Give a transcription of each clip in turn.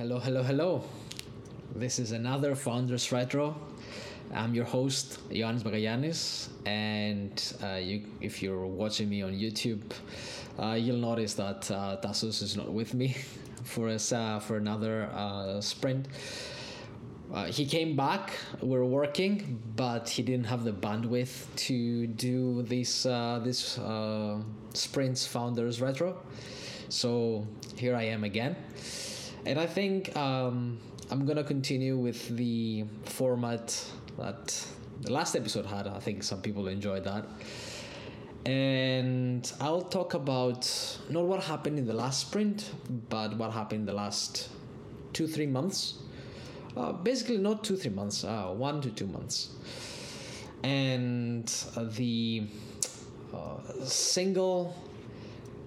Hello, hello, hello. This is another Founders Retro. I'm your host, Ioannis Bagayanis, and uh, you, if you're watching me on YouTube, uh, you'll notice that uh, Tassos is not with me for us uh, for another uh, sprint. Uh, he came back. We're working, but he didn't have the bandwidth to do this uh, this sprints founders retro. So here I am again, and I think um, I'm gonna continue with the format that the last episode had. I think some people enjoyed that. And I'll talk about not what happened in the last sprint, but what happened in the last two, three months. Uh, basically, not two, three months, uh, one to two months. And the uh, single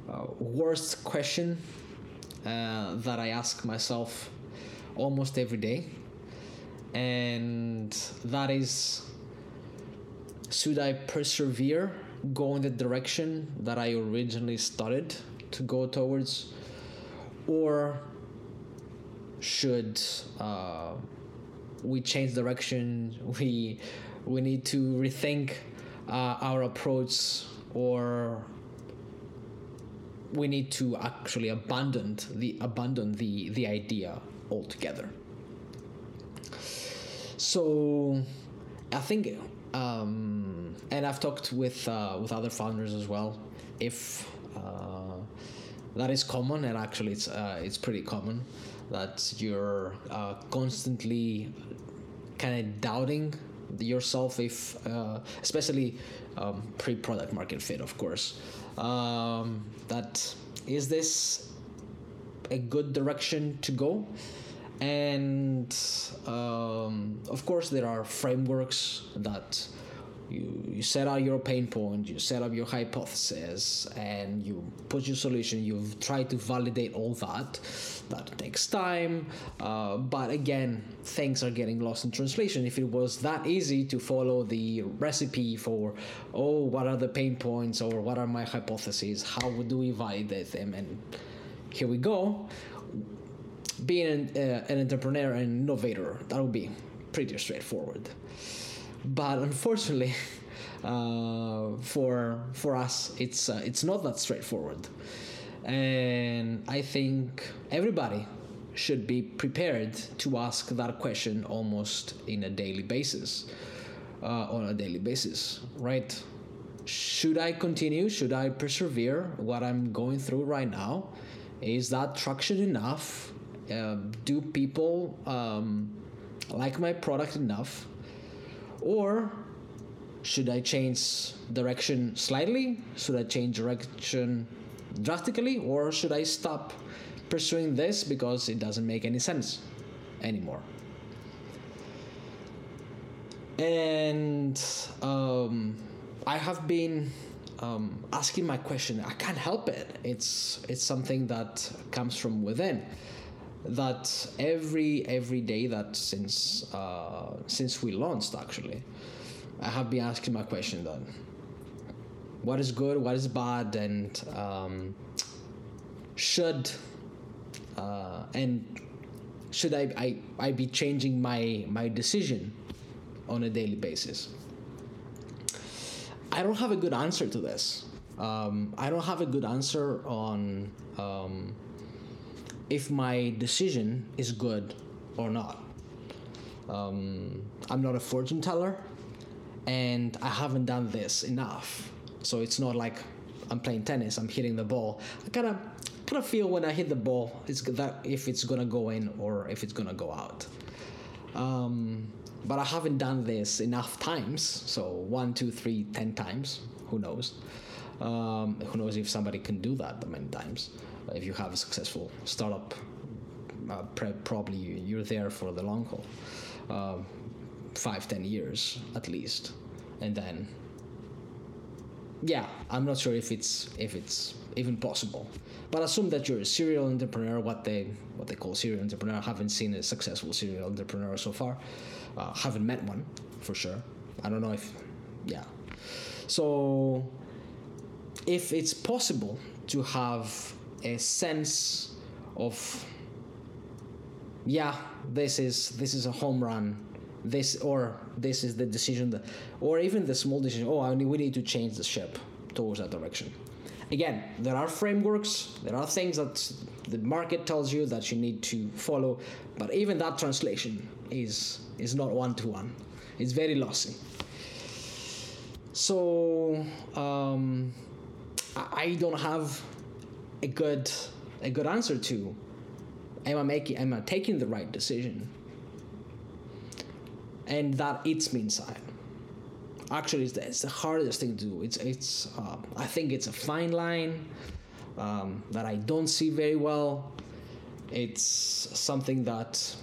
uh, worst question uh, that I ask myself almost every day and that is should I persevere, go in the direction that I originally started to go towards, or should uh, we change direction? We we need to rethink uh, our approach, or we need to actually abandon the abandon the the idea altogether. So, I think, um, and I've talked with uh, with other founders as well. If uh, that is common, and actually it's uh, it's pretty common that you're uh, constantly kind of doubting yourself if uh, especially um, pre-product market fit of course um, that is this a good direction to go? And um, of course there are frameworks that you, you set out your pain point you set up your hypothesis and you put your solution. You've tried to validate all that. That takes time. Uh, but again things are getting lost in translation. If it was that easy to follow the recipe for oh what are the pain points or what are my hypotheses? How do we validate them? And here we go. Being an, uh, an entrepreneur and innovator that would be pretty straightforward but unfortunately uh, for for us it's uh, it's not that straightforward. And i think everybody should be prepared to ask that question almost in a daily basis uh, on a daily basis right? Should i continue? Should i persevere? What i'm going through right now is that traction enough? Uh, do people um, like my product enough or should I change direction slightly? Should I change direction drastically? Or should I stop pursuing this because it doesn't make any sense anymore? And um, I have been um, asking my question. I can't help it. It's it's something that comes from within. That every every day that since uh, since we launched actually, I have been asking my question then. What is good? What is bad? And um, should uh, and should I, I I be changing my my decision on a daily basis? I don't have a good answer to this. Um, I don't have a good answer on um, if my decision is good or not. Um, I'm not a fortune teller, and I haven't done this enough. So it's not like I'm playing tennis. I'm hitting the ball. I kind of kind of feel when I hit the ball, it's that if it's gonna go in or if it's gonna go out. Um, but I haven't done this enough times. So one, two, three, ten times. Who knows? Um, who knows if somebody can do that many times? If you have a successful startup, uh, pre- probably you're there for the long haul, um, five, ten years at least, and then. Yeah, I'm not sure if it's if it's even possible, but assume that you're a serial entrepreneur. What they what they call serial entrepreneur. I haven't seen a successful serial entrepreneur so far. Uh, haven't met one for sure. I don't know if, yeah. So, if it's possible to have a sense of yeah, this is this is a home run. This or this is the decision that, or even the small decision. Oh, I need, we need to change the ship towards that direction. Again, there are frameworks. There are things that the market tells you that you need to follow, but even that translation is is not one to one. It's very lossy. So um, I don't have a good a good answer to am I making am I taking the right decision? And that eats me inside. Actually, it's the, it's the hardest thing to do. It's it's uh, I think it's a fine line um, that I don't see very well. It's something that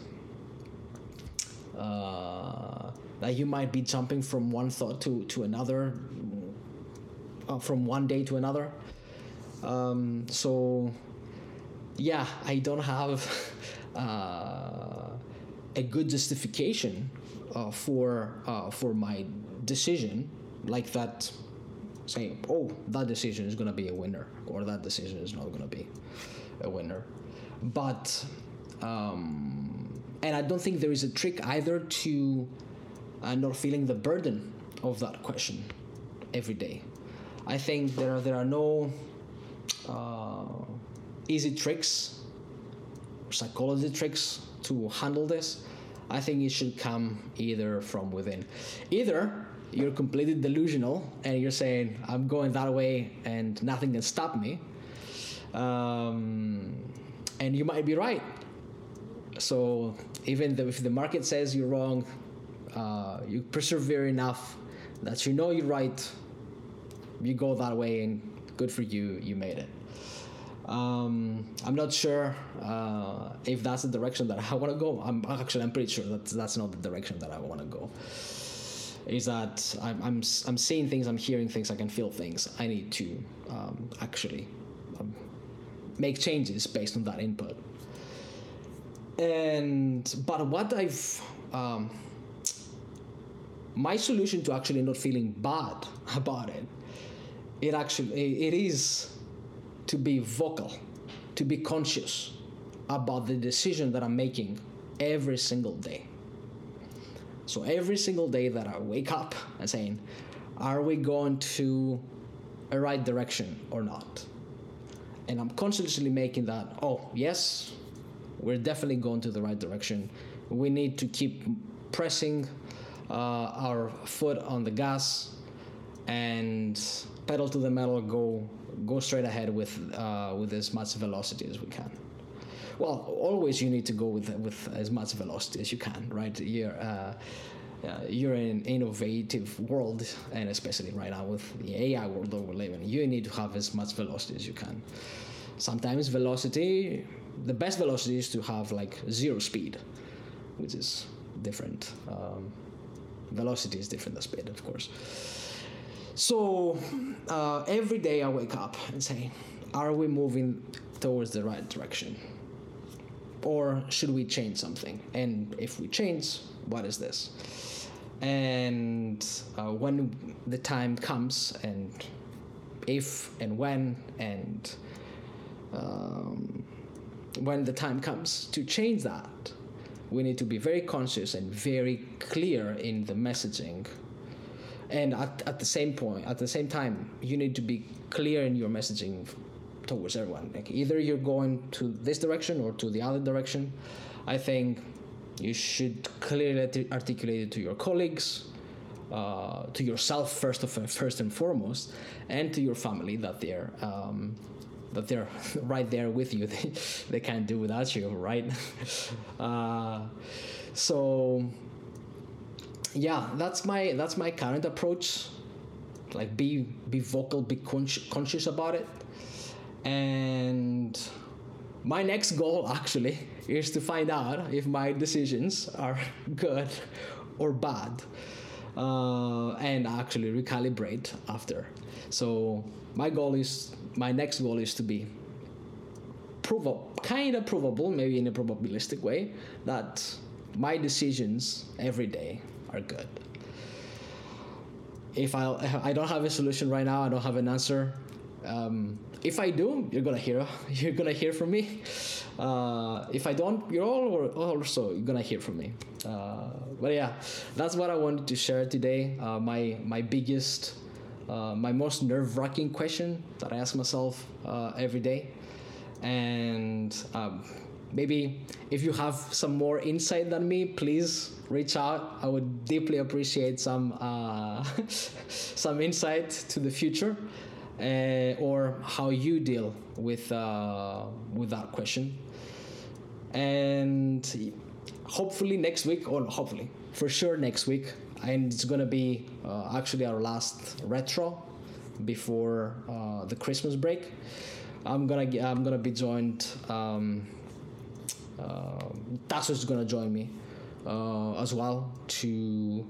uh, that you might be jumping from one thought to to another, uh, from one day to another. Um, so yeah, I don't have uh, a good justification uh, for uh, for my decision like that. Saying, oh, that decision is gonna be a winner, or that decision is not gonna be a winner, but um, and I don't think there is a trick either to uh, not feeling the burden of that question every day. I think there are there are no uh, easy tricks, psychology tricks to handle this. I think it should come either from within. Either you're completely delusional and you're saying, I'm going that way and nothing can stop me. Um, and you might be right. So even if the market says you're wrong, uh, you persevere enough that you know you're right, you go that way, and good for you, you made it. Um, I'm not sure uh, if that's the direction that I want to go. I'm actually I'm pretty sure that that's not the direction that I want to go. Is that I'm, I'm I'm seeing things, I'm hearing things, I can feel things. I need to um, actually um, make changes based on that input. And but what I've um, my solution to actually not feeling bad about it, it actually it is to be vocal, to be conscious about the decision that I'm making every single day. So every single day that I wake up and saying, are we going to a right direction or not? And I'm consciously making that, oh, yes, we're definitely going to the right direction. We need to keep pressing uh, our foot on the gas and pedal to the metal, go go straight ahead with uh, with as much velocity as we can. Well, always you need to go with with as much velocity as you can, right? You're uh, uh, you're in an innovative world, and especially right now with the AI world that we're living, you need to have as much velocity as you can. Sometimes velocity, the best velocity is to have like zero speed, which is different. Um, velocity is different than speed, of course. So uh, every day I wake up and say, are we moving towards the right direction? Or should we change something? And if we change, what is this? And uh, when the time comes, and if and when, and um, when the time comes to change that, we need to be very conscious and very clear in the messaging and at, at the same point at the same time you need to be clear in your messaging towards everyone. Like either you're going to this direction or to the other direction. I think you should clearly articulate it to your colleagues uh, to yourself first of first and foremost and to your family that they're um, that they're right there with you. They, they can't do without you right? Uh, so yeah, that's my that's my current approach. Like be be vocal, be consci- conscious about it, and my next goal actually is to find out if my decisions are good or bad, uh, and actually recalibrate after. So my goal is my next goal is to be provable, kind of provable, maybe in a probabilistic way, that my decisions every day are good. If I I don't have a solution right now, I don't have an answer. um, if I do, you're gonna hear you're gonna hear from me. Uh, if I don't, you're all also gonna hear from me. Uh, but yeah, that's what I wanted to share today. Uh, my my biggest, uh, my most nerve wracking question that I ask myself uh, every day, and um, maybe if you have some more insight than me, please reach out. I would deeply appreciate some uh, some insight to the future uh, or how you deal with uh, with that question. And hopefully next week, or hopefully for sure next week, and it's gonna be uh, actually our last retro before uh, the Christmas break. I'm gonna I'm gonna be joined. Um, uh, is gonna join me uh, as well to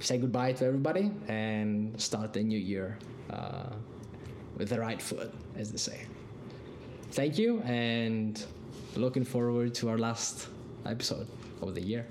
say goodbye to everybody and start the new year uh, with the right foot, as they say. Thank you, and looking forward to our last episode of the year.